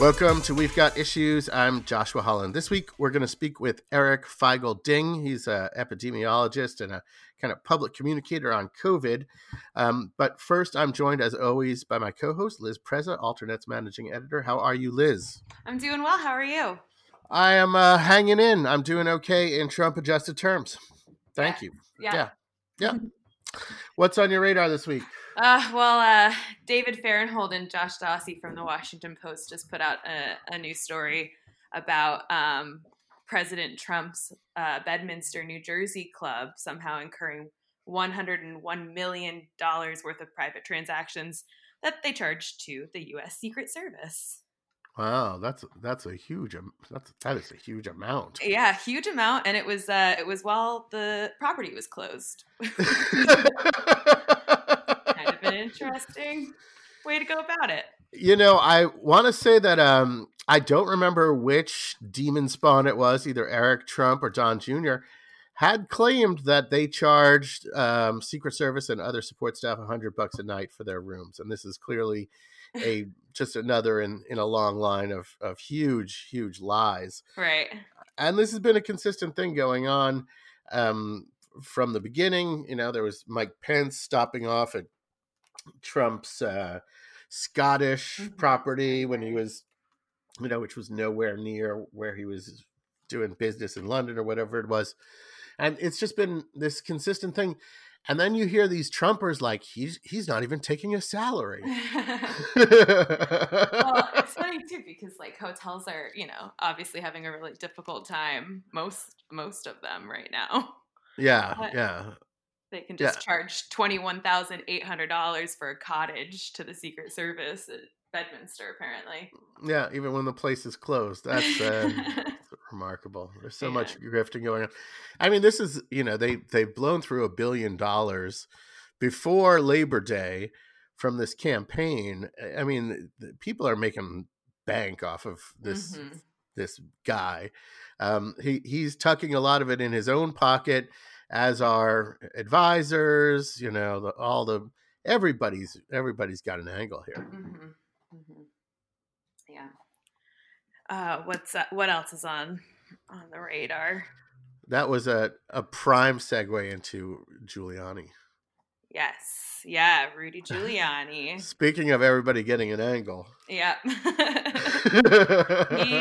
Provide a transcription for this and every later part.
Welcome to We've Got Issues. I'm Joshua Holland. This week, we're going to speak with Eric Feigl Ding. He's an epidemiologist and a kind of public communicator on COVID. Um, but first, I'm joined, as always, by my co host, Liz Preza, Alternet's managing editor. How are you, Liz? I'm doing well. How are you? I am uh, hanging in. I'm doing okay in Trump adjusted terms. Thank yeah. you. Yeah. Yeah. yeah. What's on your radar this week? Uh, well, uh, David Fahrenthold and Josh Dawsey from the Washington Post just put out a, a new story about um, President Trump's uh, Bedminster, New Jersey club somehow incurring $101 million worth of private transactions that they charged to the U.S. Secret Service. Wow, that's that's a huge that's that is a huge amount. Yeah, huge amount, and it was uh, it was while the property was closed. kind of an interesting way to go about it. You know, I want to say that um, I don't remember which demon spawn it was, either Eric Trump or Don Jr. had claimed that they charged um, Secret Service and other support staff a hundred bucks a night for their rooms, and this is clearly a just another in in a long line of of huge huge lies. Right. And this has been a consistent thing going on um, from the beginning. You know, there was Mike Pence stopping off at Trump's uh, Scottish mm-hmm. property when he was, you know, which was nowhere near where he was doing business in London or whatever it was. And it's just been this consistent thing. And then you hear these Trumpers like he's he's not even taking a salary. well, it's funny too because like hotels are, you know, obviously having a really difficult time most most of them right now. Yeah, but, yeah. They can just yeah. charge twenty one thousand eight hundred dollars for a cottage to the Secret Service at Bedminster, apparently. Yeah, even when the place is closed, that's uh, remarkable. There's so yeah. much grifting going on. I mean, this is you know they they've blown through a billion dollars before Labor Day from this campaign. I mean, people are making bank off of this mm-hmm. this guy. Um, he he's tucking a lot of it in his own pocket as our advisors, you know, the, all the everybody's everybody's got an angle here. Mm-hmm. Mm-hmm. Yeah. Uh, what's uh, what else is on on the radar? That was a a prime segue into Giuliani. Yes. Yeah, Rudy Giuliani. Speaking of everybody getting an angle. Yeah. he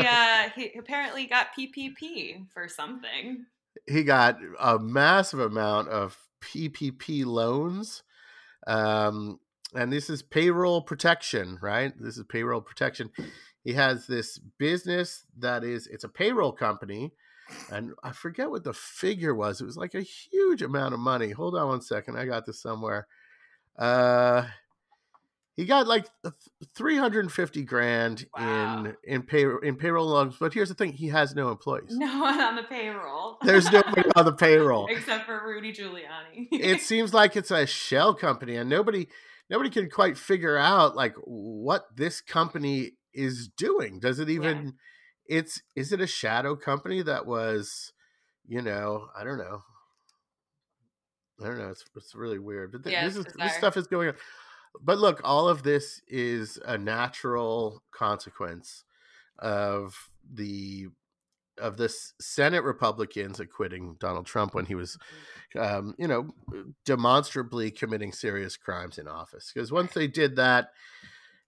uh he apparently got PPP for something he got a massive amount of PPP loans. Um, and this is payroll protection, right? This is payroll protection. He has this business that is it's a payroll company, and I forget what the figure was. It was like a huge amount of money. Hold on one second, I got this somewhere. Uh, he got like 350 grand wow. in in pay in payroll loans but here's the thing he has no employees. No one on the payroll. There's nobody on the payroll. Except for rudy giuliani. It seems like it's a shell company and nobody nobody can quite figure out like what this company is doing. Does it even yeah. it's is it a shadow company that was you know i don't know. I don't know it's, it's really weird. But th- yeah, this is this stuff is going on but look, all of this is a natural consequence of the of this Senate Republicans acquitting Donald Trump when he was, mm-hmm. um, you know, demonstrably committing serious crimes in office. Because once they did that,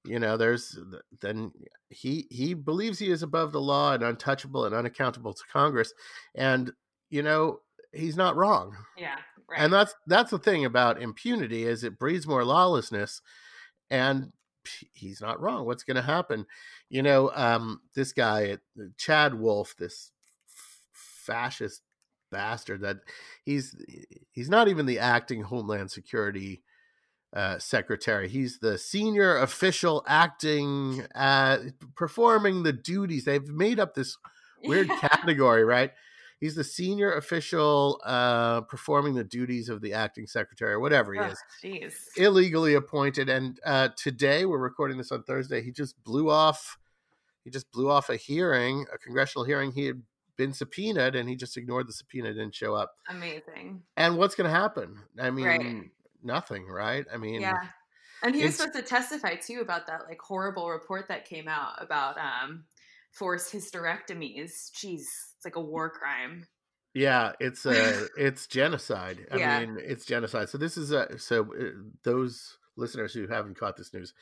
you know, there's then he he believes he is above the law and untouchable and unaccountable to Congress, and you know he's not wrong. Yeah. Right. And that's that's the thing about impunity is it breeds more lawlessness and he's not wrong. What's going to happen? You know, um, this guy, uh, Chad Wolf, this fascist bastard that he's he's not even the acting Homeland Security uh, secretary. He's the senior official acting, uh, performing the duties. They've made up this weird category, right? He's the senior official uh, performing the duties of the acting secretary or whatever he oh, is geez. illegally appointed and uh, today we're recording this on thursday he just blew off he just blew off a hearing a congressional hearing he had been subpoenaed and he just ignored the subpoena didn't show up amazing and what's going to happen i mean right. nothing right i mean yeah And he was supposed to testify too about that like horrible report that came out about um, forced hysterectomies. Jeez, it's like a war crime. Yeah, it's uh it's genocide. I yeah. mean, it's genocide. So this is a so uh, those listeners who haven't caught this news,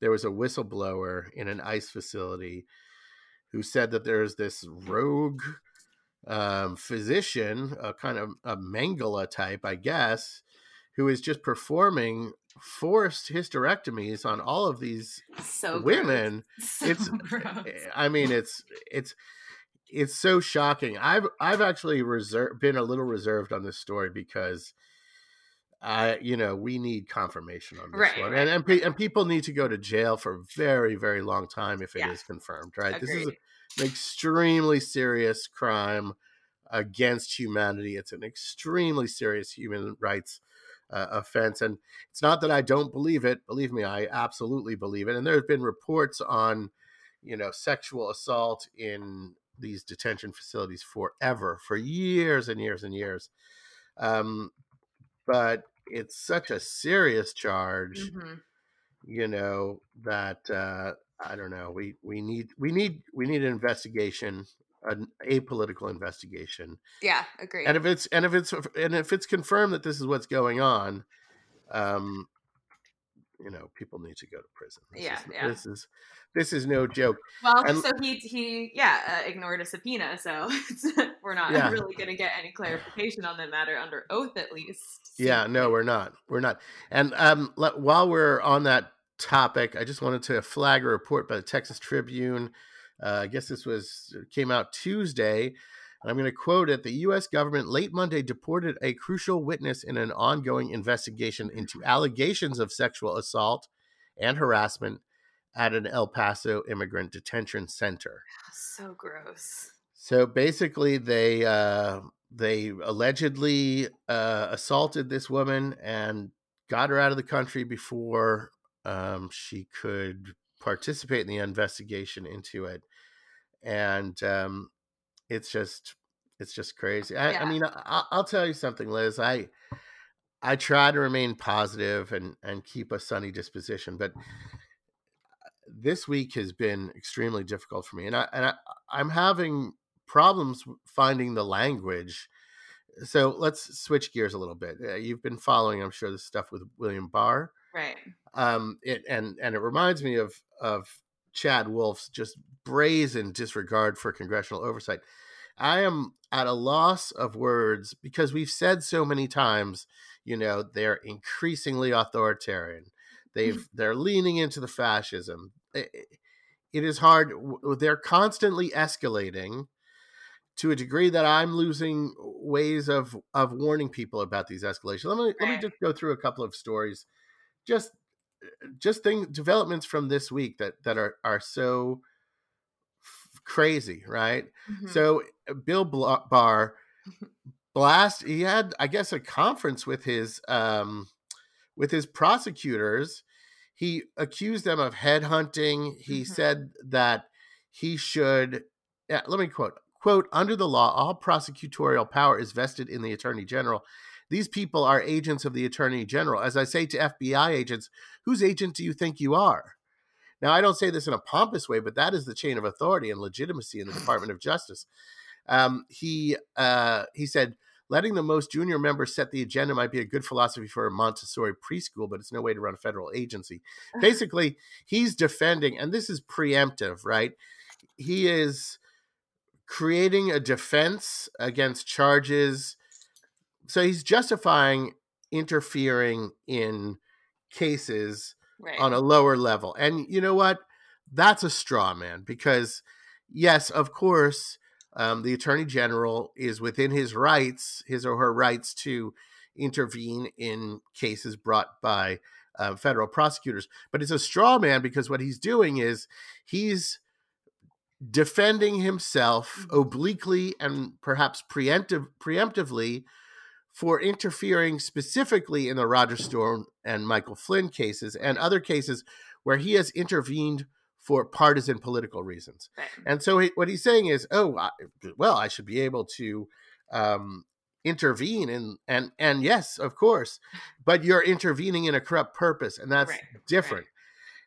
there was a whistleblower in an ICE facility who said that there's this rogue um, physician, a kind of a Mengele type, I guess, who is just performing forced hysterectomies on all of these so women. So it's gross. I mean it's it's it's so shocking. I've I've actually reserved been a little reserved on this story because I you know we need confirmation on this right, one, right, and and, and, people need to go to jail for a very very long time if it yeah. is confirmed. Right, Agreed. this is an extremely serious crime against humanity. It's an extremely serious human rights uh, offense. And it's not that I don't believe it. Believe me, I absolutely believe it. And there have been reports on, you know, sexual assault in these detention facilities forever, for years and years and years. Um, but it's such a serious charge, mm-hmm. you know, that uh, I don't know. We we need we need we need an investigation an apolitical investigation. Yeah, agree. And if it's and if it's and if it's confirmed that this is what's going on, um, you know, people need to go to prison. This yeah, is, yeah. This is this is no joke. Well, and, so he he yeah uh, ignored a subpoena, so we're not yeah. really going to get any clarification on the matter under oath, at least. Yeah, no, we're not. We're not. And um, let, while we're on that topic, I just wanted to flag a report by the Texas Tribune uh, I guess this was came out Tuesday. I'm going to quote it. The U.S. government late Monday deported a crucial witness in an ongoing investigation into allegations of sexual assault and harassment at an El Paso immigrant detention center. So gross. So basically, they uh, they allegedly uh, assaulted this woman and got her out of the country before um, she could participate in the investigation into it, and um, it's just it's just crazy. I, yeah. I mean, I, will tell you something, Liz. I I try to remain positive and and keep a sunny disposition, but this week has been extremely difficult for me, and I and I, I'm having problems finding the language. So let's switch gears a little bit. Uh, you've been following, I'm sure, the stuff with William Barr, right? Um, it and and it reminds me of of Chad Wolf's just brazen disregard for congressional oversight. I am at a loss of words because we've said so many times, you know, they're increasingly authoritarian. They've they're leaning into the fascism. It, it is hard. They're constantly escalating to a degree that I'm losing ways of of warning people about these escalations. Let me let me just go through a couple of stories, just just things developments from this week that that are are so f- crazy, right? Mm-hmm. So uh, Bill Barr blast he had I guess a conference with his um with his prosecutors. He accused them of headhunting. He mm-hmm. said that he should yeah, let me quote quote under the law all prosecutorial power is vested in the attorney general these people are agents of the attorney general. As I say to FBI agents, whose agent do you think you are? Now, I don't say this in a pompous way, but that is the chain of authority and legitimacy in the Department of Justice. Um, he uh, he said, letting the most junior members set the agenda might be a good philosophy for a Montessori preschool, but it's no way to run a federal agency. Basically, he's defending, and this is preemptive, right? He is creating a defense against charges so he's justifying interfering in cases right. on a lower level. And you know what? That's a straw man because, yes, of course, um, the attorney general is within his rights, his or her rights to intervene in cases brought by uh, federal prosecutors. But it's a straw man because what he's doing is he's defending himself mm-hmm. obliquely and perhaps preemptive, preemptively for interfering specifically in the Roger Stone and Michael Flynn cases and other cases where he has intervened for partisan political reasons. Right. And so he, what he's saying is, oh, I, well, I should be able to um, intervene and and and yes of course but you're intervening in a corrupt purpose and that's Right, different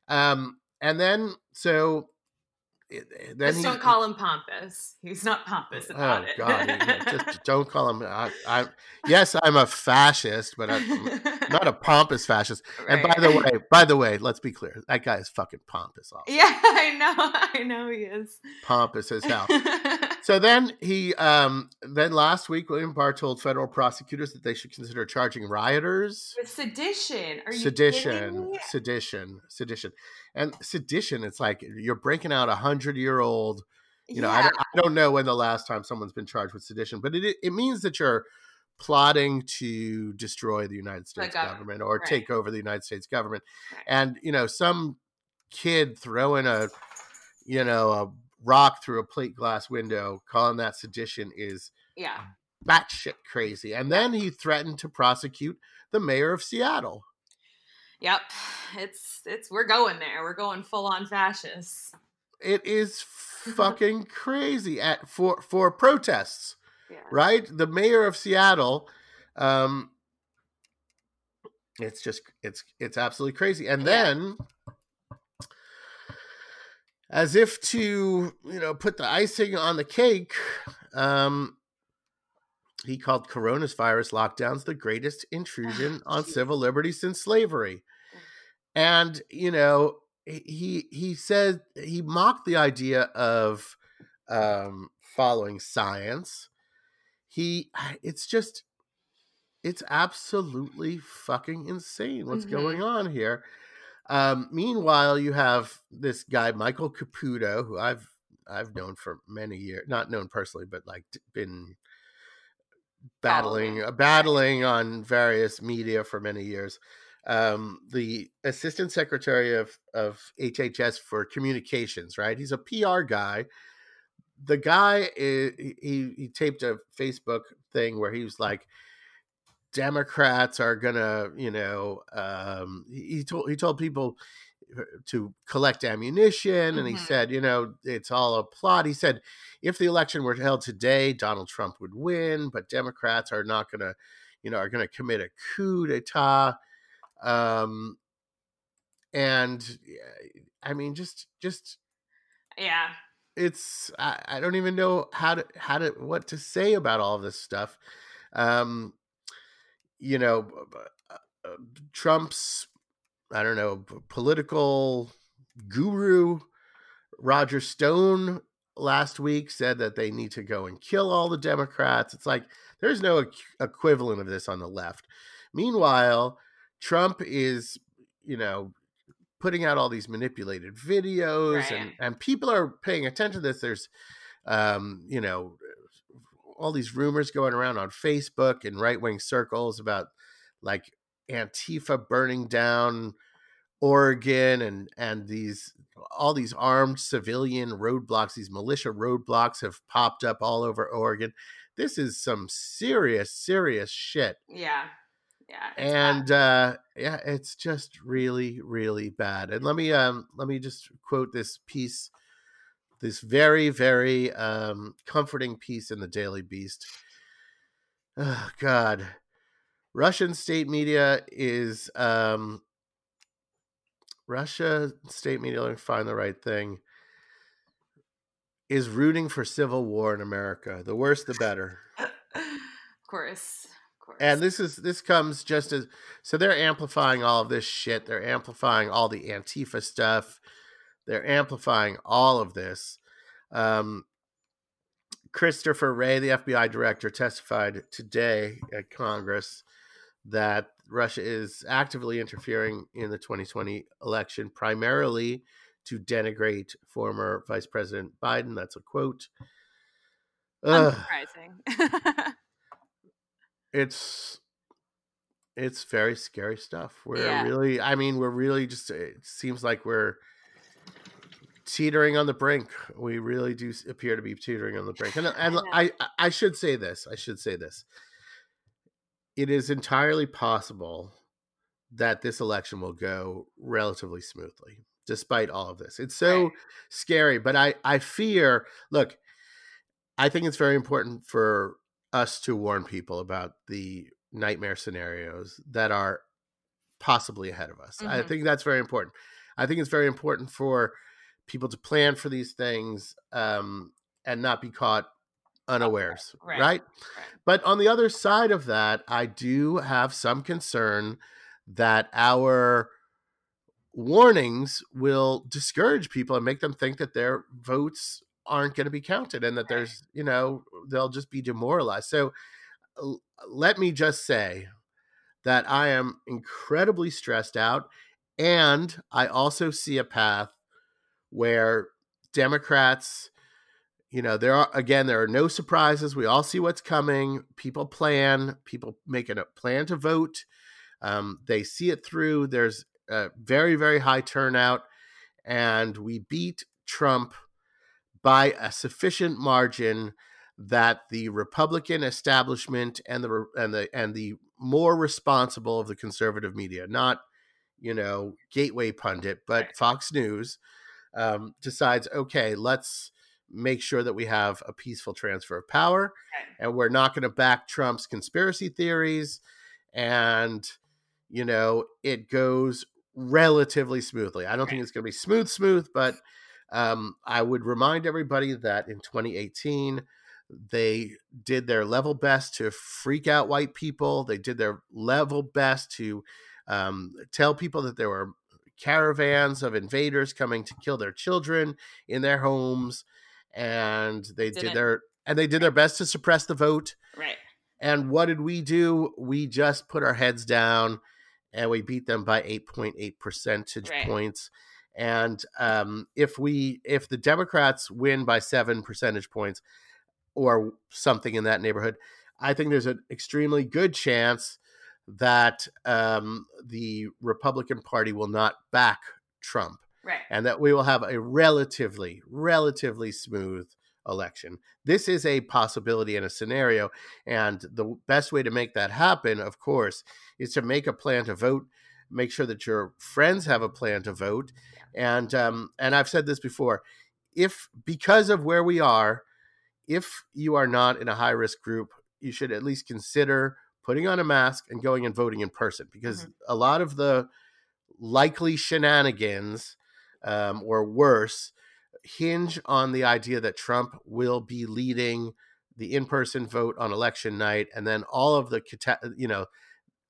um and then so it- then he- don't call him pompous. He's not pompous about oh it. god yeah, just don't call him I, I yes i'm a fascist but i'm not a pompous fascist and by the way by the way let's be clear that guy is fucking pompous also. yeah, I know, I know he is. pompous as hell So then he, um, then last week, William Barr told federal prosecutors that they should consider charging rioters. With sedition. Are you Sedition, sedition, sedition, and sedition. It's like you're breaking out a hundred year old. You know, I, don't- I don't know when the last time someone's been charged with sedition, but it it means that you're plotting to destroy the United States government, government or right. take over the United States government, Right. and you know, some kid throwing a, you know, a rock through a plate glass window, calling that sedition is yeah. batshit crazy. And then he threatened to prosecute the mayor of Seattle. Yep. It's it's we're going there. We're going full on fascists. It is fucking crazy at for for protests, Yeah. right? The mayor of Seattle, um, it's just it's it's absolutely crazy. And then, as if to you know put the icing on the cake, um, he called coronavirus lockdowns the greatest intrusion on civil liberties since slavery. And you know, he he said he mocked the idea of um, following science. He, it's just, it's absolutely fucking insane what's Mhm. going on here. Um, meanwhile, you have this guy Michael Caputo, who I've I've known for many years, not known personally, but like been battling uh, battling on various media for many years. Um, the assistant secretary of of HHS for communications, right? He's a PR guy. The guy is, he he taped a Facebook thing where he was like, Democrats are gonna, you know, um, he told he told people to collect ammunition, and he Mhm. said, you know, it's all a plot. He said, if the election were held today, Donald Trump would win, but Democrats are not gonna, you know, are gonna commit a coup d'état. Um, and I mean, just just Yeah. it's I, I don't even know how to how to what to say about all this stuff um you know uh, uh, trump's i don't know political guru roger stone last week said that they need to go and kill all the democrats. It's like there's no equivalent of this on the left. Meanwhile trump is you know putting out all these manipulated videos and and people are paying attention to this. There's um you know all these rumors going around on facebook and right-wing circles about like antifa burning down oregon and and these all these armed civilian roadblocks these militia roadblocks have popped up all over oregon this is some serious serious shit Yeah. Yeah. bad. and uh yeah it's just really really bad and let me um let me just quote this piece this very very um comforting piece in the daily beast oh god russian state media is um russia state media let me find the right thing is rooting for civil war in america the worse the better of course. And this is this comes just as so they're amplifying all of this shit they're amplifying all the antifa stuff they're amplifying all of this um christopher wray the fbi director testified today at congress that russia is actively interfering in the 2020 election primarily to denigrate former vice president biden that's a quote Ugh unsurprising. it's it's very scary stuff. We're Yeah. really, I mean, we're really just. It seems like we're teetering on the brink. We really do appear to be teetering on the brink. And, and I, I should say this. I should say this. It is entirely possible that this election will go relatively smoothly, despite all of this. It's so Right. scary, but I, I fear. Look, I think it's very important for us to warn people about the nightmare scenarios that are possibly ahead of us. Mm-hmm. I think that's very important. I think it's very important for people to plan for these things um, and not be caught unawares, right. Right? right? But on the other side of that, I do have some concern that our warnings will discourage people and make them think that their votes aren't going to be counted and that there's, you know, they'll just be demoralized. So let me just say that I am incredibly stressed out. And I also see a path where Democrats, you know, there are, again, there are no surprises. We all see what's coming. People plan, people make a plan to vote. Um, they see it through. There's a very, very high turnout. And we beat Trump by a sufficient margin that the Republican establishment and the and the and the more responsible of the conservative media, not you know gateway pundit, but Fox News, um, decides okay, let's make sure that we have a peaceful transfer of power, and we're not going to back Trump's conspiracy theories, and you know it goes relatively smoothly. I don't think it's going to be smooth, smooth, but um, I would remind everybody that in 2018 they did their level best to freak out white people. They did their level best to um, tell people that there were caravans of invaders coming to kill their children in their homes, and they did, did their and they did their best to suppress the vote. Right. And what did we do? We just put our heads down and we beat them by 8.8 percentage right. points. And um, if we if the Democrats win by seven percentage points, or something in that neighborhood, I think there's an extremely good chance that um, the Republican Party will not back Trump. Right. And that we will have a relatively, relatively smooth election. This is a possibility and a scenario. And the best way to make that happen, of course, is to make a plan to vote, make sure that your friends have a plan to vote. And um, and I've said this before, if because of where we are, if you are not in a high risk group, you should at least consider putting on a mask and going and voting in person because mm-hmm. a lot of the likely shenanigans um, or worse hinge on the idea that Trump will be leading the in person vote on election night and then all of the, you know,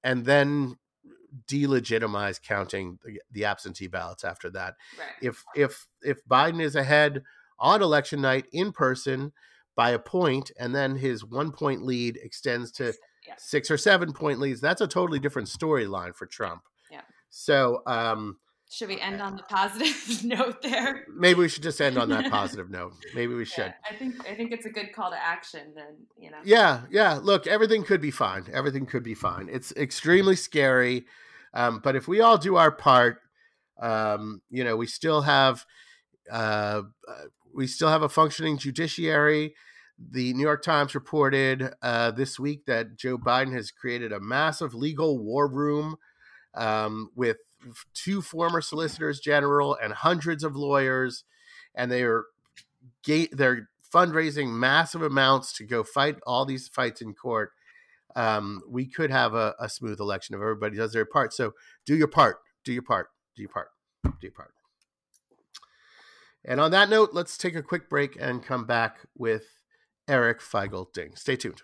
and then delegitimize counting the, the absentee ballots after that. Right. If if if Biden is ahead on election night in person, by a point, and then his one point lead extends to yeah. six or seven point leads. That's a totally different storyline for Trump. Yeah. So, um, should we end on the positive note there? Maybe we should just end on that positive note. Maybe we should. Yeah, I think I think it's a good call to action. Then you know. Yeah, yeah. Look, everything could be fine. Everything could be fine. It's extremely scary, um, but if we all do our part, um, you know, we still have uh, uh we still have a functioning judiciary the New York Times reported uh, this week that Joe Biden has created a massive legal war room um, with two former solicitors general and hundreds of lawyers, and they are they're fundraising massive amounts to go fight all these fights in court. Um, we could have a, a smooth election if everybody does their part. So do your part. Do your part. Do your part. Do your part. And on that note, let's take a quick break and come back with Eric Feigl Ding. Stay tuned.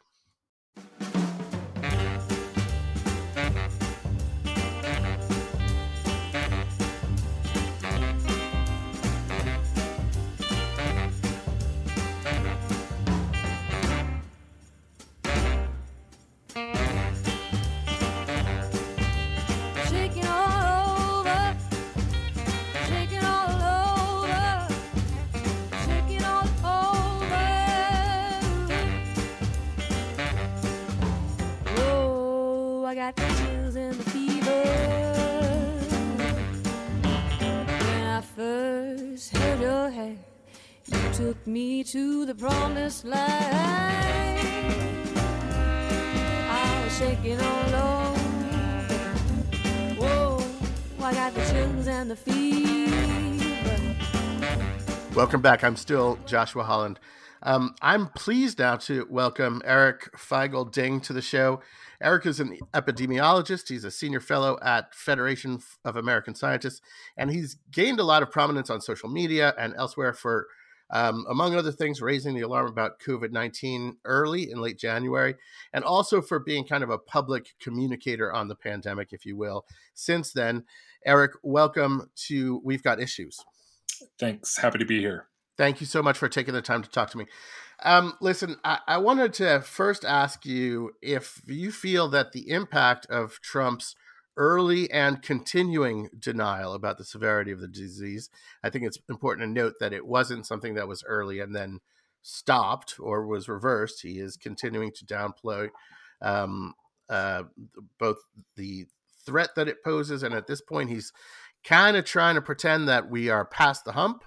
To the promised land. I was shaking all over. Whoa, I got the chills and the fever. Welcome back. I'm still Joshua Holland. Um, I'm pleased now to welcome Eric Feigl Ding to the show. Eric is an epidemiologist. He's a senior fellow at Federation of American Scientists, and he's gained a lot of prominence on social media and elsewhere for, um, among other things, raising the alarm about COVID 19 early in late January, and also for being kind of a public communicator on the pandemic, if you will. Since then, Eric, welcome to We've Got Issues. Thanks. Happy to be here. Thank you so much for taking the time to talk to me. Um, listen, I, I, wanted to first ask you if you feel that the impact of Trump's early and continuing denial about the severity of the disease, I think it's important to note that it wasn't something that was early and then stopped or was reversed. He is continuing to downplay um, uh, both the threat that it poses, and at this point, he's kind of trying to pretend that we are past the hump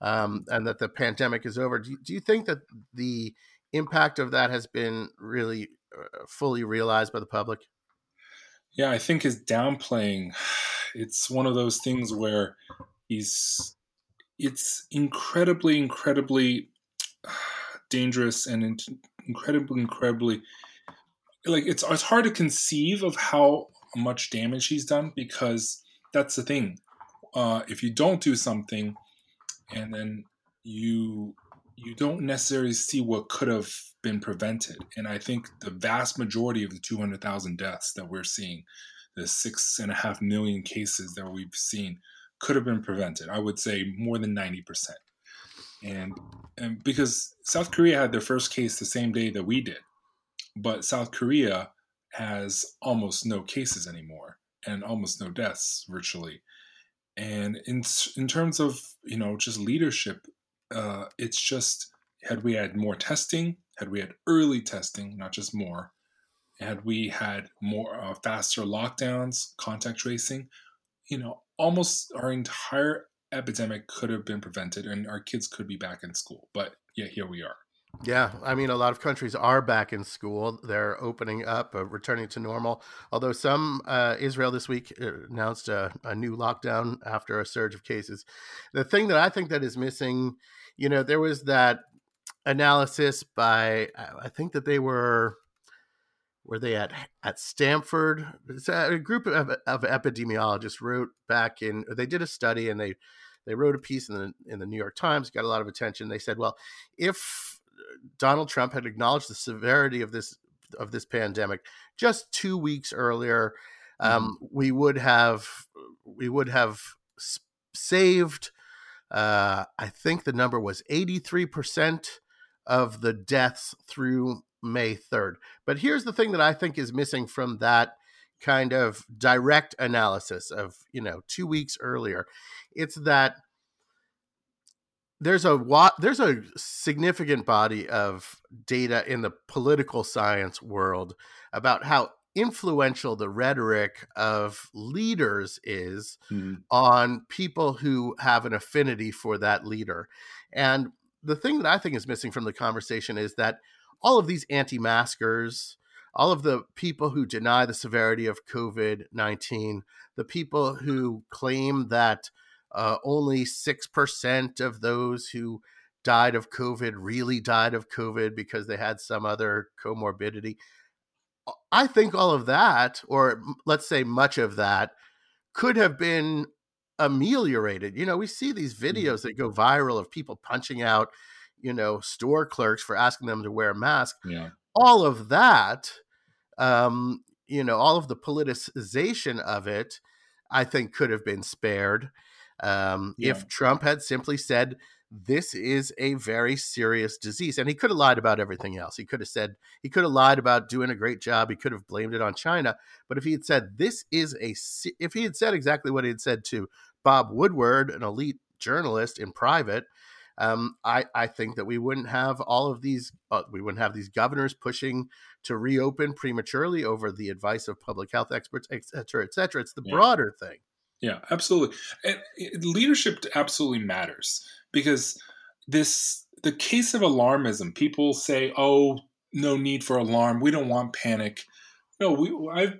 um, and that the pandemic is over. Do you, do you think that the impact of that has been really uh, fully realized by the public? Yeah, I think is downplaying, it's one of those things where he's, it's incredibly, incredibly dangerous and incredibly, incredibly, like it's it's hard to conceive of how much damage he's done because that's the thing. Uh, if you don't do something, and then you you don't necessarily see what could have been prevented. And I think the vast majority of the 200,000 deaths that we're seeing, the six and a half million cases that we've seen, could have been prevented. I would say more than 90%. And, and because South Korea had their first case the same day that we did, but South Korea has almost no cases anymore and almost no deaths virtually. And in in terms of you know just leadership, uh, it's just had we had more testing, had we had early testing, not just more, had we had more uh, faster lockdowns, contact tracing, you know, almost our entire epidemic could have been prevented, and our kids could be back in school. But yeah, here we are. Yeah, I mean, a lot of countries are back in school. They're opening up, uh, returning to normal. Although some, uh, Israel this week uh, announced a, a, new lockdown after a surge of cases. The thing that I think that is missing, you know, there was that analysis by, I think that they were, were they at at Stanford? A group of, of epidemiologists wrote back in. They did a study and they they wrote a piece in the in the New York Times, got a lot of attention. They said, well, if Donald Trump had acknowledged the severity of this of this pandemic just two weeks earlier. Um, mm-hmm. We would have we would have saved. Uh, I think the number was eighty three percent of the deaths through May third. But here's the thing that I think is missing from that kind of direct analysis of you know two weeks earlier. It's that there's a there's a significant body of data in the political science world about how influential the rhetoric of leaders is mm-hmm. on people who have an affinity for that leader. And the thing that I think is missing from the conversation is that all of these anti-maskers, all of the people who deny the severity of COVID-19, the people who claim that uh, only 6% of those who died of COVID really died of COVID because they had some other comorbidity. I think all of that, or let's say much of that, could have been ameliorated. You know, we see these mm-hmm. videos that go viral of people punching out, you know, store clerks for asking them to wear a mask. Yeah. All of that, um, you know, all of the politicization of it, I think could have been spared. Um, yeah. If Trump had simply said, this is a very serious disease. And he could have lied about everything else. He could have said, he could have lied about doing a great job. He could have blamed it on China. But if he had said, this is a, if he had said exactly what he had said to Bob Woodward, an elite journalist in private, um, I, I think that we wouldn't have all of these, uh, we wouldn't have these governors pushing to reopen prematurely over the advice of public health experts, et cetera, et cetera. It's the yeah. broader thing. Yeah, absolutely. Leadership absolutely matters because this the case of alarmism. People say, "Oh, no need for alarm. We don't want panic." No, we I've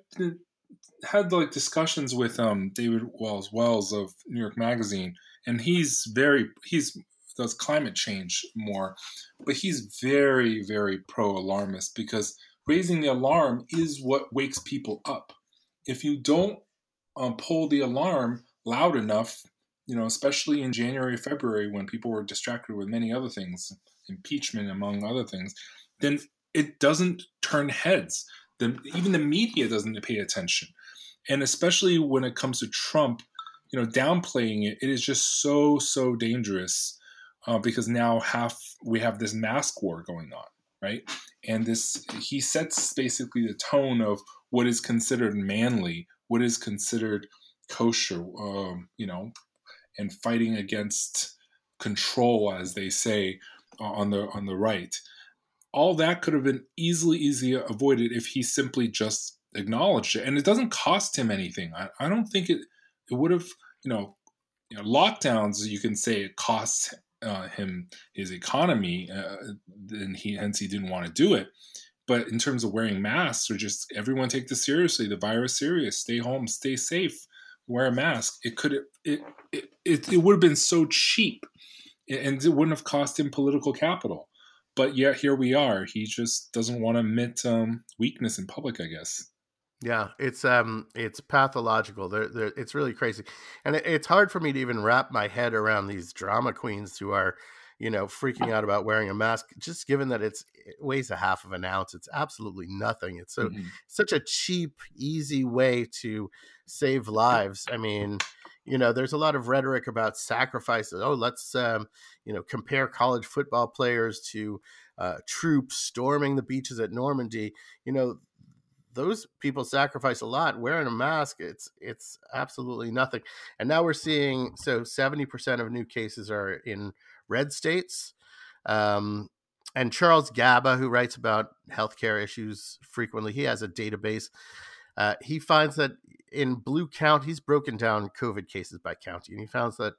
had like discussions with um David Wallace-Wells of New York Magazine, and he's very he's does climate change more, but he's very very pro alarmist because raising the alarm is what wakes people up. If you don't um, pull the alarm loud enough, you know, especially in January, February, when people were distracted with many other things, impeachment among other things, then it doesn't turn heads. The, even the media doesn't pay attention, and especially when it comes to Trump, you know, downplaying it, it is just so so dangerous uh, because now half we have this mask war going on, right? And this he sets basically the tone of what is considered manly, what is considered kosher, um, you know, and fighting against control, as they say on the on the right. All that could have been easily easily avoided if he simply just acknowledged it, and it doesn't cost him anything. I, I don't think it it would have you know, you know lockdowns. You can say it costs uh, him his economy, uh, and he hence he didn't want to do it. But in terms of wearing masks or just everyone take this seriously, the virus serious, stay home, stay safe, wear a mask. It could it it it, it would have been so cheap, and it wouldn't have cost him political capital. But yet here we are. He just doesn't want to admit um, weakness in public, I guess. Yeah, it's um, it's pathological. They're, they're, it's really crazy, and it, it's hard for me to even wrap my head around these drama queens who are, you know, freaking out about wearing a mask. Just given that it's it weighs a half of an ounce, it's absolutely nothing. It's so mm-hmm. such a cheap, easy way to save lives. I mean, you know, there's a lot of rhetoric about sacrifices. Oh, let's um, you know, compare college football players to uh, troops storming the beaches at Normandy. You know, those people sacrifice a lot wearing a mask it's it's absolutely nothing and now we're seeing so 70% of new cases are in red states um, and charles gaba who writes about healthcare issues frequently he has a database uh, he finds that in blue county he's broken down covid cases by county and he finds that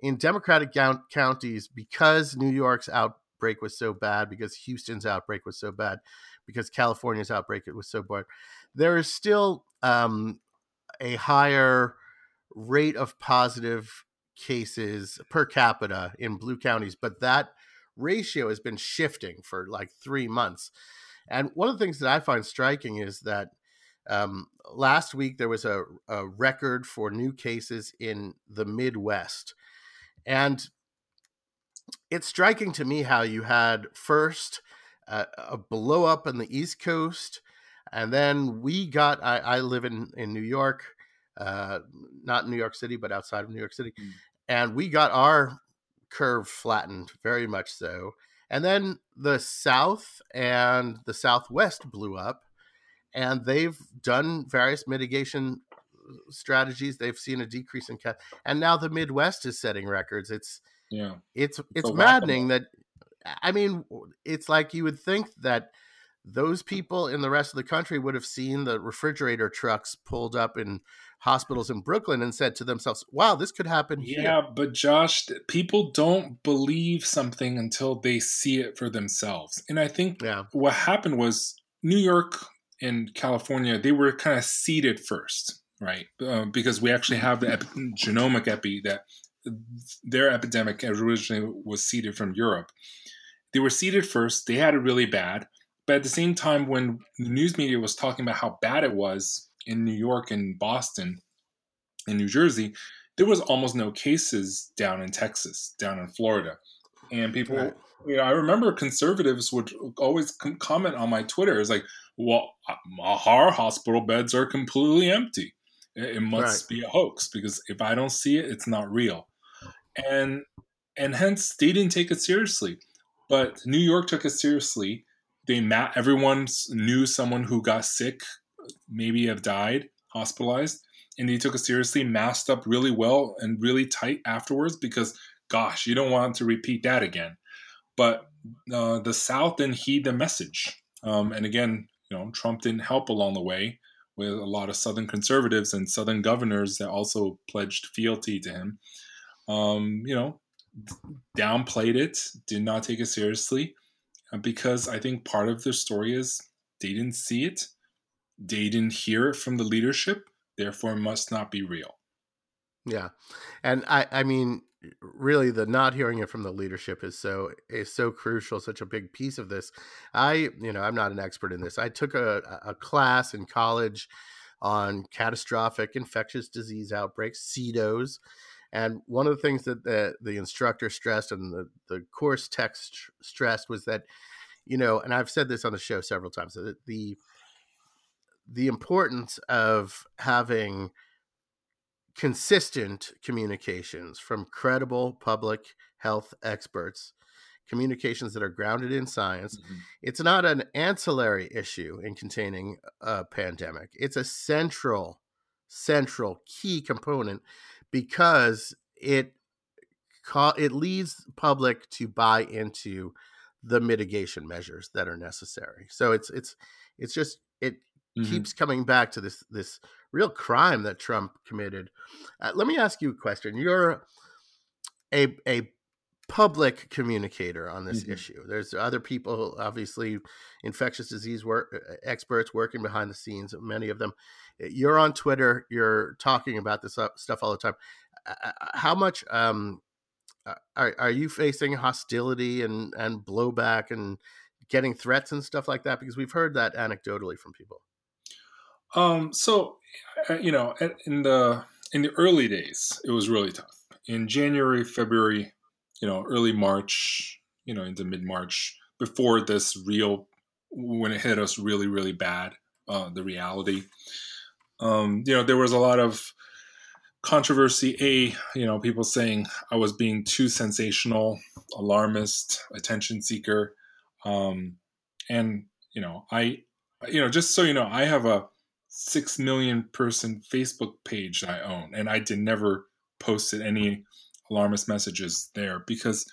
in democratic counties because new york's outbreak was so bad because houston's outbreak was so bad because California's outbreak it was so bad. There is still um, a higher rate of positive cases per capita in blue counties, but that ratio has been shifting for like three months. And one of the things that I find striking is that um, last week there was a, a record for new cases in the Midwest. And it's striking to me how you had first a, a blow up on the East Coast, and then we got. I, I live in in New York, uh, not New York City, but outside of New York City, mm. And we got our curve flattened very much so. And then the South and the Southwest blew up, and they've done various mitigation uh, strategies. They've seen a decrease in cat, and now the Midwest is setting records. It's yeah, it's it's, it's maddening that I mean, it's like you would think that those people in the rest of the country would have seen the refrigerator trucks pulled up in hospitals in Brooklyn and said to themselves, wow, this could happen here. Yeah, but Josh, people don't believe something until they see it for themselves. And I think yeah. what happened was New York and California, they were kind of seeded first, right? Uh, because we actually have the epi- genomic epi that their epidemic originally was seeded from Europe. They were seeded first. They had it really bad. But at the same time, when the news media was talking about how bad it was in New York and Boston and New Jersey, there was almost no cases down in Texas, down in Florida. And people, right. you know, I remember conservatives would always com- comment on my Twitter. It's like, well, uh, our hospital beds are completely empty. It, must right. be a hoax because if I don't see it, it's not real. And and hence they didn't take it seriously. But New York took it seriously. They ma- everyone knew someone who got sick, maybe have died, hospitalized, and they took it seriously, masked up really well and really tight afterwards because, gosh, you don't want to repeat that again. But uh, the South didn't heed the message, um, and again, you know, Trump didn't help along the way with a lot of Southern conservatives and Southern governors that also pledged fealty to him. Um, you know, downplayed it, did not take it seriously, Uh, because I think part of the story is they didn't see it, they didn't hear it from the leadership, therefore must not be real. Yeah, and I, I mean, really the not hearing it from the leadership is so is so crucial such a big piece of this. I you know i'm not an expert in this. I took a, a class in college on catastrophic infectious disease outbreaks CIDOs and one of the things that the, the instructor stressed and the, the course text stressed was that you know and i've said this on the show several times that the the importance of having consistent communications from credible public health experts, communications that are grounded in science. Mm-hmm. It's not an ancillary issue in containing a pandemic, it's a central, central key component because it it leads public to buy into the mitigation measures that are necessary. So it's it's it's just it mm-hmm. keeps coming back to this this real crime that Trump committed. Uh, let me ask you a question. You're a a public communicator on this mm-hmm. issue. There's other people, obviously, infectious disease work uh, experts working behind the scenes. Many of them. You're on Twitter. You're talking about this stuff all the time. Uh, how much um, are, are you facing hostility and and blowback and getting threats and stuff like that? Because we've heard that anecdotally from people. Um, so, uh, you know, in the in the early days, it was really tough. In January, February, you know, early March, you know, into mid March, before this real, when it hit us really, really bad, uh, the reality. Um, you know, there was a lot of controversy. A, you know, people saying I was being too sensational, alarmist, attention seeker, um, and you know, I, you know, just so you know, I have a six million person Facebook page that I own, and I did never posted any alarmist messages there because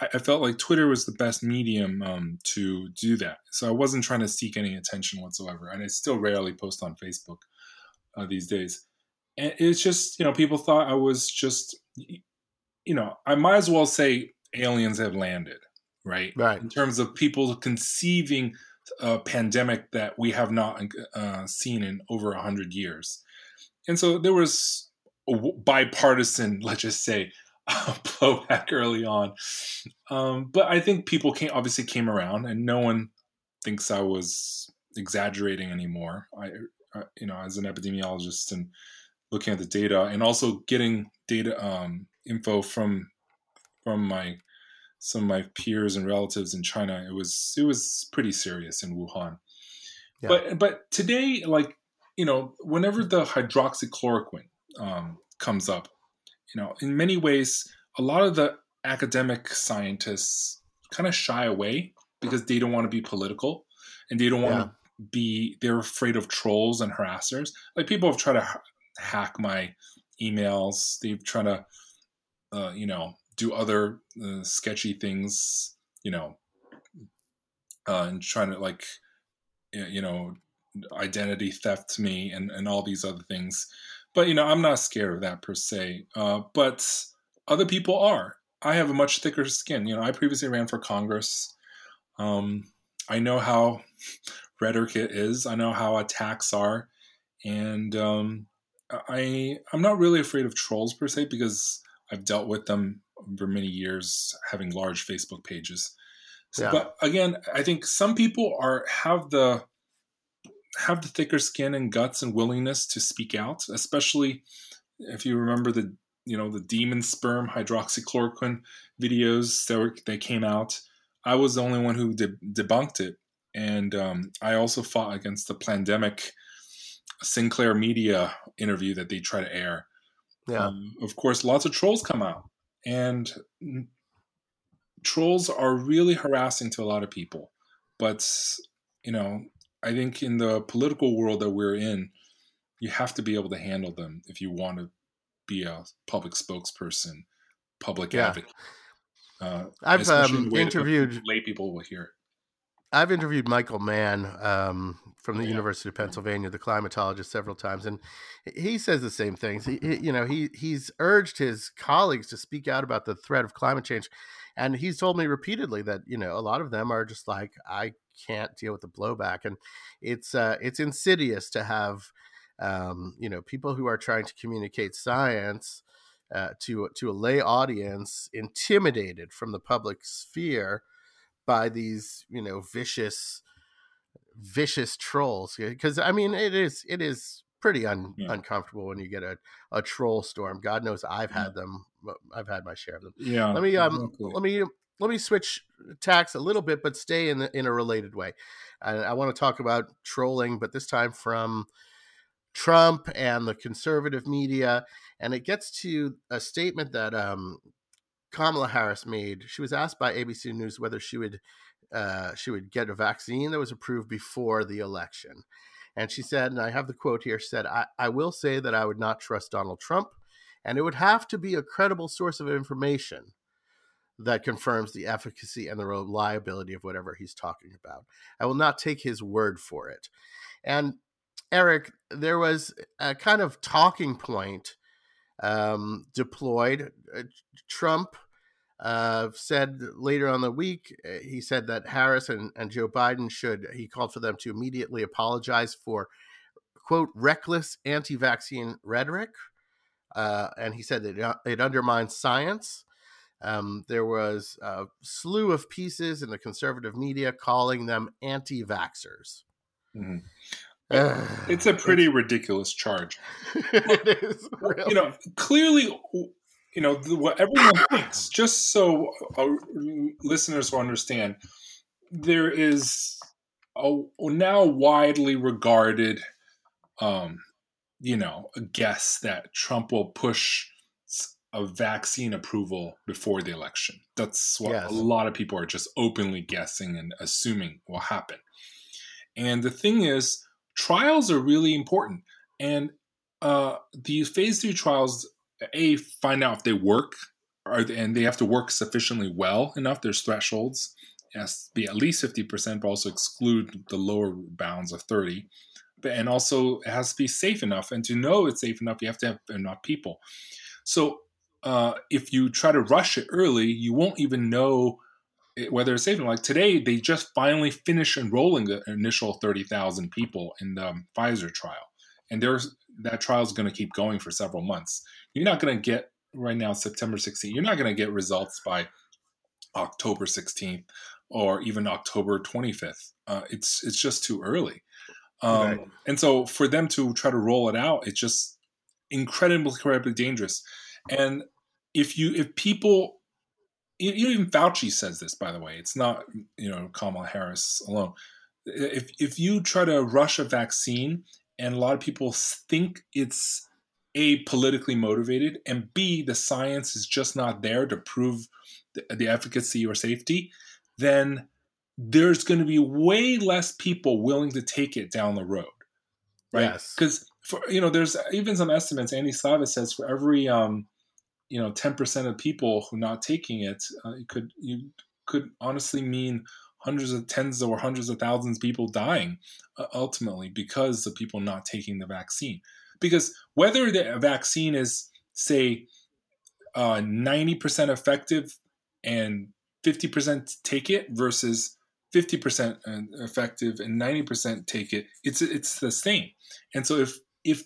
I, I felt like Twitter was the best medium um, to do that. So I wasn't trying to seek any attention whatsoever, and I still rarely post on Facebook uh, these days. And it's just you know people thought I was just you know I might as well say aliens have landed, right? Right. In terms of people conceiving a pandemic that we have not uh, seen in over 100 years. And so there was a bipartisan, let's just say, blowback early on. Um, but I think people came, obviously came around, and no one thinks I was exaggerating anymore. I, I, you know, as an epidemiologist and looking at the data, and also getting data um, info from from my some of my peers and relatives in China, it was it was pretty serious in Wuhan. Yeah. But but today, like you know, whenever the hydroxychloroquine um, comes up, you know, in many ways, a lot of the academic scientists kind of shy away because they don't want to be political and they don't want yeah. to be they're afraid of trolls and harassers like people have tried to hack my emails they've tried to uh, you know do other uh, sketchy things, you know, uh, and trying to like, you know, identity theft me and, and all these other things. But, you know, I'm not scared of that per se. Uh, but other people are. I have a much thicker skin. You know, I previously ran for Congress. Um, I know how rhetoric it is. I know how attacks are. And um, I, I'm not really afraid of trolls per se because I've dealt with them for many years having large Facebook pages. So, yeah. But again, I think some people are have the have the thicker skin and guts and willingness to speak out, especially if you remember the you know the demon sperm hydroxychloroquine videos that were they came out. I was the only one who de- debunked it, and um, I also fought against the Plandemic Sinclair Media interview that they try to air. Yeah. Um, of course, lots of trolls come out and trolls are really harassing to a lot of people but you know i think in the political world that we're in you have to be able to handle them if you want to be a public spokesperson public yeah. advocate uh, i've um, interviewed lay people will hear it I've interviewed Michael Mann um, from the yeah. University of Pennsylvania, the climatologist, several times, and he says the same things. He, he, you know, he he's urged his colleagues to speak out about the threat of climate change, and he's told me repeatedly that you know a lot of them are just like, I can't deal with the blowback, and it's uh, it's insidious to have um, you know people who are trying to communicate science uh, to to a lay audience, intimidated from the public sphere by these you know vicious vicious trolls. Because I mean, it is it is pretty un, yeah. uncomfortable when you get a, a troll storm. God knows I've had yeah. them. I've had my share of them. Yeah. Let me um exactly. let me let me switch tacks a little bit, but stay in the, in a related way. I, I want to talk about trolling, but this time from Trump and the conservative media, and it gets to a statement that um, Kamala Harris made. She was asked by ABC News whether she would uh, she would get a vaccine that was approved before the election, and she said, and I have the quote here. Said, I, "I will say that I would not trust Donald Trump, and it would have to be a credible source of information." that confirms the efficacy and the reliability of whatever he's talking about. I will not take his word for it. And Eric, there was a kind of talking point um, deployed. Uh, Trump uh, said later on the week, uh, he said that Harris and, and Joe Biden should, he called for them to immediately apologize for, quote, reckless anti vaccine rhetoric. Uh, and he said that it, it undermines science. Um, there was a slew of pieces in the conservative media calling them anti vaxxers. Mm-hmm. Uh, it's a pretty it's, ridiculous charge. it is. Really. You know, clearly, you know, what everyone thinks, just so our listeners will understand, there is a now widely regarded, um, you know, a guess that Trump will push a vaccine approval before the election. That's what yes. a lot of people are just openly guessing and assuming will happen. And the thing is, trials are really important. And uh, these phase three trials, A, find out if they work, or, and they have to work sufficiently well enough. There's thresholds. It has to be at least 50%, but also exclude the lower bounds of 30 But, and also it has to be safe enough. And to know it's safe enough, you have to have enough people. So uh, if you try to rush it early, you won't even know whether it's safe. Like today, they just finally finished enrolling the initial 30,000 people in the um, Pfizer trial. And there's that trial is going to keep going for several months. You're not going to get right now, September 16th, you're not going to get results by October 16th or even October 25th. Uh, it's, it's just too early. Um, right. And so for them to try to roll it out, it's just incredibly, incredibly dangerous. And if you if people even Fauci says this by the way it's not you know Kamala Harris alone if if you try to rush a vaccine and a lot of people think it's a politically motivated and b the science is just not there to prove the, the efficacy or safety then there's going to be way less people willing to take it down the road right because yes. for you know there's even some estimates Andy Slavitt says for every um you know 10% of people who not taking it uh, it could you could honestly mean hundreds of tens or hundreds of thousands of people dying uh, ultimately because of people not taking the vaccine because whether the vaccine is say uh, 90% effective and 50% take it versus 50% uh, effective and 90% take it it's it's the same and so if if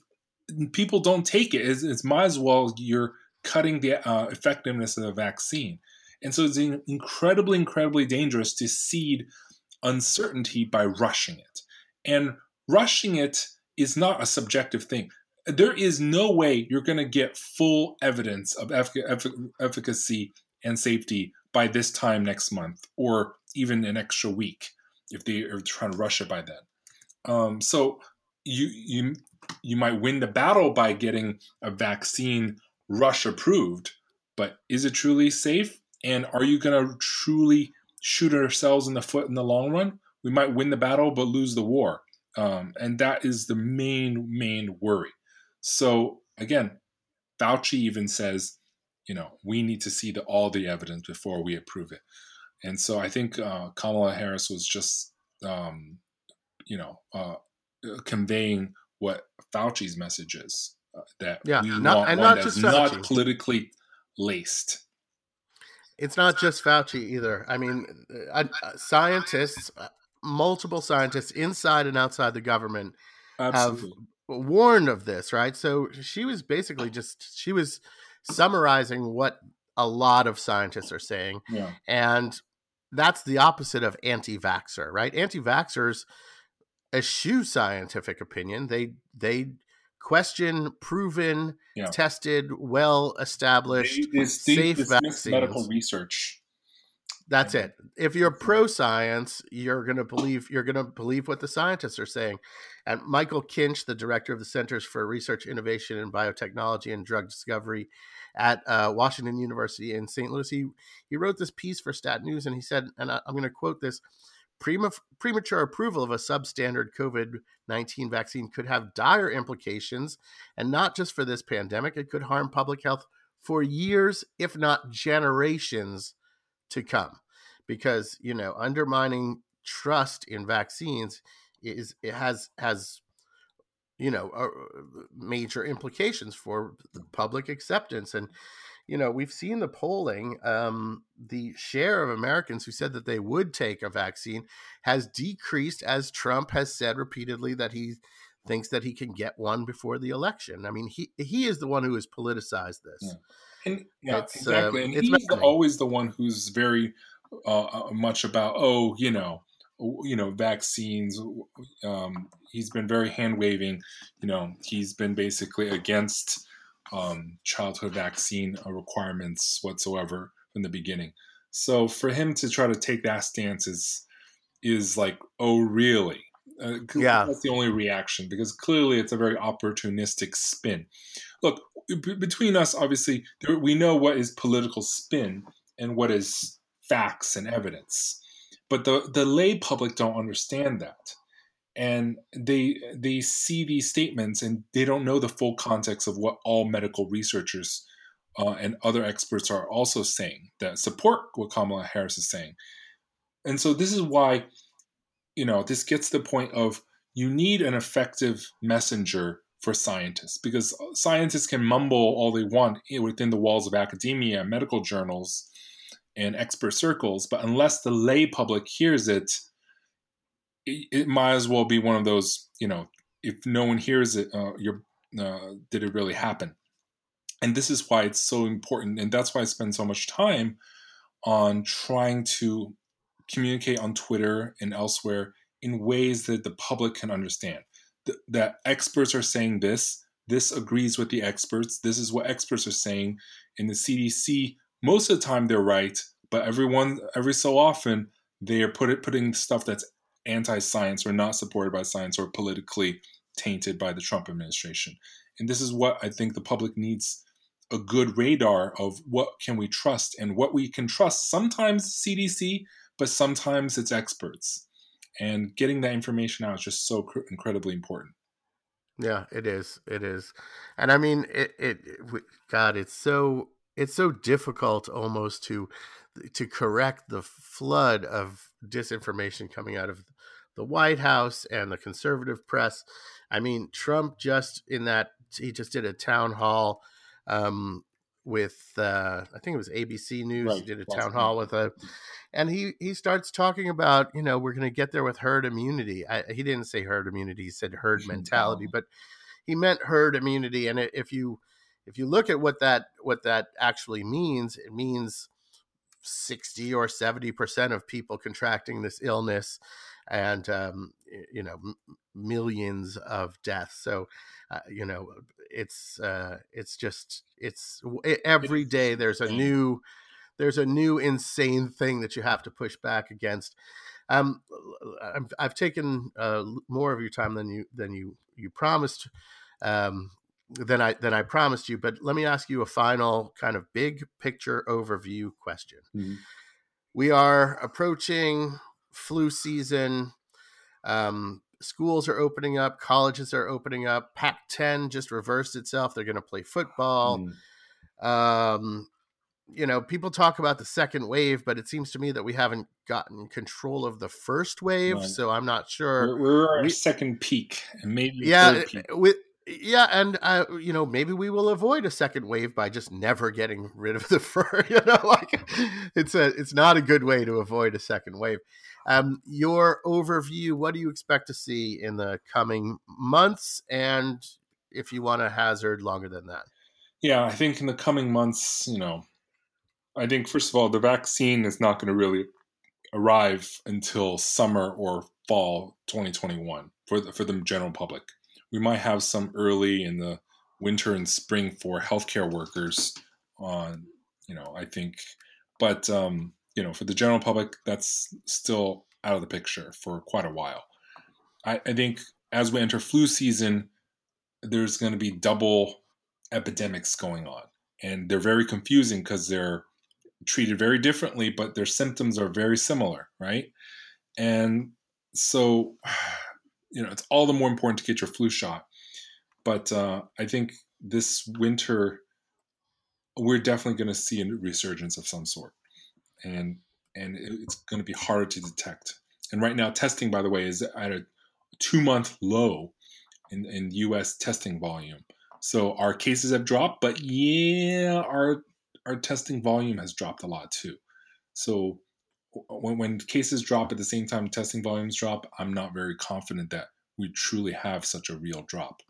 people don't take it it's, it's might as well you're cutting the uh, effectiveness of the vaccine. And so it's incredibly, incredibly dangerous to seed uncertainty by rushing it. And rushing it is not a subjective thing. There is no way you're going to get full evidence of efficacy and safety by this time next month or even an extra week if they are trying to rush it by then. Um, so you you you might win the battle by getting a vaccine rush approved, but is it truly safe? And are you going to truly shoot ourselves in the foot in the long run? We might win the battle, but lose the war. Um, and that is the main, main worry. So again, Fauci even says, you know, we need to see the, all the evidence before we approve it. And so I think uh, Kamala Harris was just, um, you know, uh, conveying what Fauci's message is that yeah, we not, want and one not that's just not Fauci. politically laced. It's not just Fauci either. I mean, uh, uh, scientists, uh, multiple scientists inside and outside the government Absolutely. have warned of this, right? So she was basically just she was summarizing what a lot of scientists are saying. Yeah. And that's the opposite of anti-vaxxer, right? Anti-vaxxers eschew scientific opinion. They they question proven, Yeah. tested, well established, safe vaccines. medical research. That's it. If you're pro science, you're going to believe you're going to believe what the scientists are saying. And Michael Kinch, the director of the Centers for Research, Innovation, and Biotechnology and Drug Discovery at uh, Washington University in St. Louis, he he wrote this piece for Stat News, and he said, and I, I'm going to quote this: Prema, premature approval of a substandard COVID 19 vaccine could have dire implications, and not just for this pandemic, it could harm public health for years, if not generations to come because you know undermining trust in vaccines is it has has you know uh, major implications for the public acceptance. And you know we've seen the polling um, the share of americans who said that they would take a vaccine has decreased as trump has said repeatedly that he thinks that he can get one before the election. I mean he he is the one who has politicized this. Yeah. And yeah, It's, exactly. um, and he's always the one who's very uh, uh, much about, oh, you know, you know, vaccines. Um, he's been very hand waving. You know, he's been basically against um, childhood vaccine uh, requirements whatsoever from the beginning. So for him to try to take that stance is is like, oh, really? Uh, Yeah. that's the only reaction because clearly it's a very opportunistic spin. Look, b- between us, obviously, there, we know what is political spin and what is facts and evidence, but the the lay public don't understand that, and they they see these statements and they don't know the full context of what all medical researchers uh, and other experts are also saying that support what Kamala Harris is saying, and so this is why, you know, this gets the point of you need an effective messenger for scientists because scientists can mumble all they want within the walls of academia, medical journals, and expert circles, but unless the lay public hears it, it, it might as well be one of those, you know, if no one hears it, uh, you're, uh, did it really happen? And this is why it's so important, and that's why I spend so much time on trying to communicate on Twitter and elsewhere in ways that the public can understand. Th- that experts are saying this, this agrees with the experts, this is what experts are saying. In the CDC, most of the time they're right, but everyone, every so often, they are put putting stuff that's anti-science or not supported by science or politically tainted by the Trump administration. And this is what I think the public needs a good radar of what can we trust and what we can trust. Sometimes CDC, but sometimes it's experts. And getting that information out is just so cr- incredibly important. Yeah, it is. It is, and I mean, it. It. we- God, it's so. It's so difficult almost to to correct the flood of disinformation coming out of the White House and the conservative press. I mean, Trump just in that he just did a town hall um, with uh, I think it was ABC News. He did a town hall with a, and he he starts talking about you know we're going to get there with herd immunity. I, he didn't say herd immunity. He said herd mentality, but he meant herd immunity. And if you if you look at what that what that actually means, it means sixty or seventy percent of people contracting this illness, and um, you know m- millions of deaths. So uh, you know it's uh, it's just it's e- every day there's a new there's a new insane thing that you have to push back against. Um, I've, I've taken uh, more of your time than you than you you promised um, than I than I promised you. But let me ask you a final kind of big picture overview question. Mhm. We are approaching flu season. Um, schools are opening up. Colleges are opening up. Pac-10 just reversed itself. They're going to play football Mm. um, you know, people talk about the second wave, but it seems to me that we haven't gotten control of the first wave. Right. So I'm not sure. We're, we're at we- second peak, and maybe yeah, peak. with yeah, and uh, you know, maybe we will avoid a second wave by just never getting rid of the fur. You know, like it's a it's not a good way to avoid a second wave. Um, your overview. What do you expect to see in the coming months, and if you want to hazard longer than that? yeah, I think in the coming months, you know, I think first of all, the vaccine is not going to really arrive until summer or fall 2021 for the, for the general public. We might have some early in the winter and spring for healthcare workers on, you know, I think, but um, you know, for the general public, that's still out of the picture for quite a while. I, I think as we enter flu season, there's going to be double epidemics going on, and they're very confusing because they're treated very differently, but their symptoms are very similar, right? And so, you know, it's all the more important to get your flu shot. But uh, I think this winter, we're definitely going to see a resurgence of some sort, and and it's going to be harder to detect. And right now, testing, by the way, is at a two month low in, in U.S. testing volume. So our cases have dropped, but yeah, our our testing volume has dropped a lot too. So when, when cases drop at the same time testing volumes drop, I'm not very confident that we truly have such a real drop.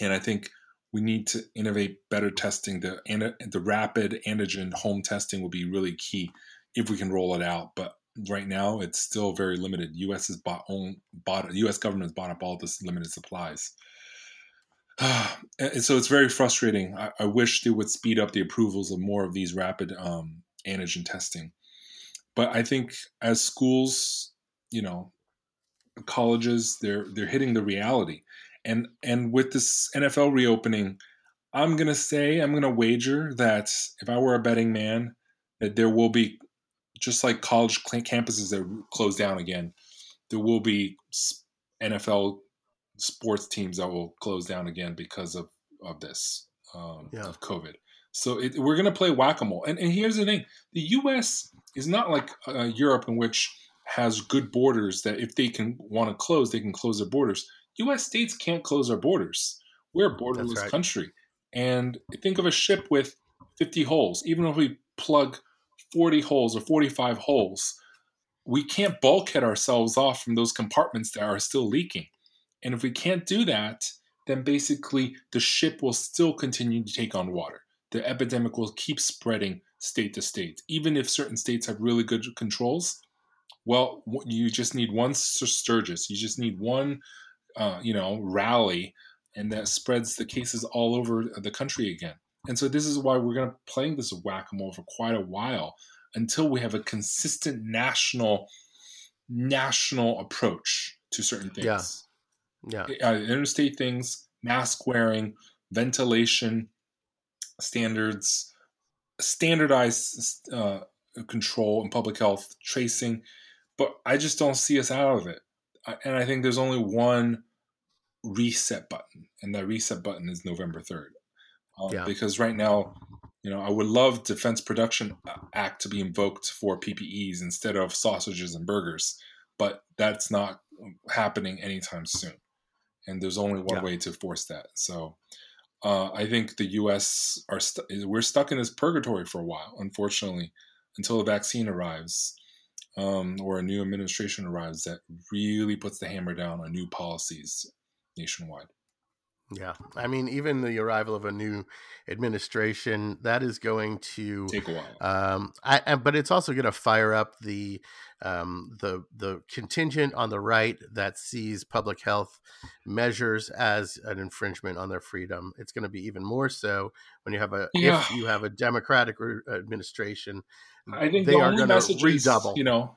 And I think we need to innovate better testing. The the rapid antigen home testing will be really key if we can roll it out. But right now, it's still very limited. U.S. has bought own bought U.S. government has bought up all this limited supplies. and so it's very frustrating. I, I, wish they would speed up the approvals of more of these rapid um, antigen testing. But I think as schools, you know, colleges, they're they're hitting the reality, and and with this NFL reopening, I'm gonna say I'm gonna wager that if I were a betting man, that there will be just like college campuses that close down again, there will be NFL sports teams that will close down again because of of this um, yeah. of COVID. So it, we're going to play whack a mole. And, and, here's the thing: the U.S. is not like uh, Europe, in which has good borders. That if they can want to close, they can close their borders. U.S. states can't close their borders. We're a borderless right. country. And think of a ship with 50 holes. Even if we plug 40 holes or 45 holes, we can't bulkhead ourselves off from those compartments that are still leaking. And if we can't do that, then basically the ship will still continue to take on water. The epidemic will keep spreading state to state. Even if certain states have really good controls, well, you just need one Sturgis. You just need one, uh, you know, rally, and that spreads the cases all over the country again. And so this is why we're going to playing this whack-a-mole for quite a while until we have a consistent national national approach to certain things. Yeah. Yeah. Uh, interstate things, mask wearing, ventilation standards, standardized uh, control and public health tracing. But I just don't see us out of it. And I think there's only one reset button, and that reset button is November 3rd. Um, yeah. Because right now, you know, I would love Defense Production Act to be invoked for PPEs instead of sausages and burgers, but that's not happening anytime soon and there's only one yeah. way to force that. So uh, I think the U.S. are stu- we're stuck in this purgatory for a while, unfortunately, until a vaccine arrives um, or a new administration arrives that really puts the hammer down on new policies nationwide. Yeah, I mean, even the arrival of a new administration that is going to take a while. Um, I, but it's also going to fire up the um, the the contingent on the right that sees public health measures as an infringement on their freedom. It's going to be even more so when you have a yeah. if you have a Democratic administration. I think they the are going to redouble. You know,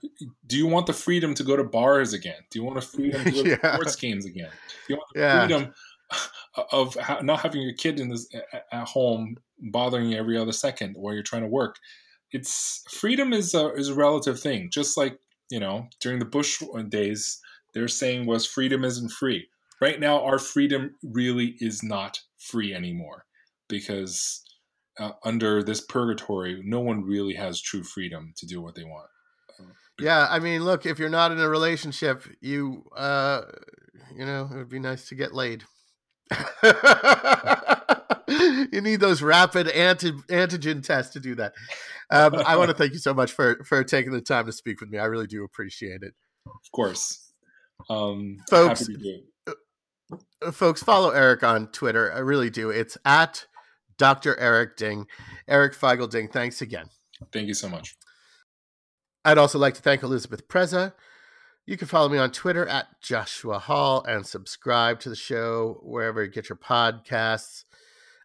do you want the freedom to go to bars again? Do you want the freedom to go yeah. to sports games again? Do you want the yeah. freedom? Of not having your kid in this at home bothering you every other second while you're trying to work. It's freedom is a is a relative thing. Just like you know during the Bush days, they're saying was freedom isn't free. Right now, our freedom really is not free anymore because uh, under this purgatory, no one really has true freedom to do what they want. Yeah, I mean, look, if you're not in a relationship, you uh, you know, it would be nice to get laid. you need those rapid anti- antigen tests to do that. Um, I want to thank you so much for for taking the time to speak with me. I really do appreciate it. Of course, um, folks. Uh, folks, follow Eric on Twitter. I really do. It's at Dr. Eric Ding. Eric Feigl Ding, thanks again. Thank you so much. I'd also like to thank Elizabeth Preza. You can follow me on Twitter at Joshua Hall and subscribe to the show wherever you get your podcasts.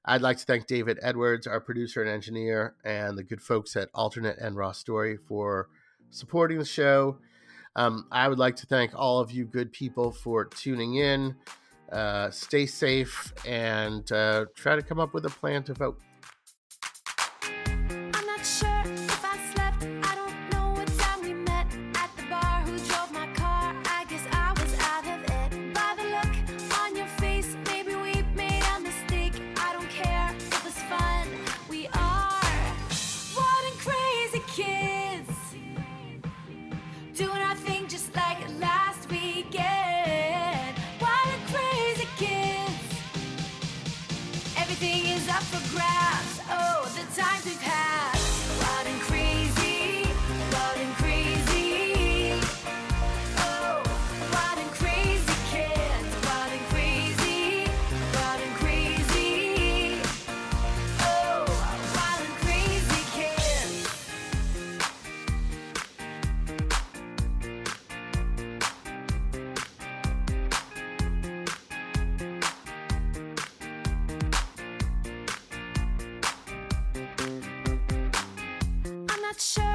I'd like to thank David Edwards, our producer and engineer, and the good folks at AlterNet and Raw Story for supporting the show. Um, I would like to thank all of you good people for tuning in. Uh, stay safe and uh, try to come up with a plan to vote. Sure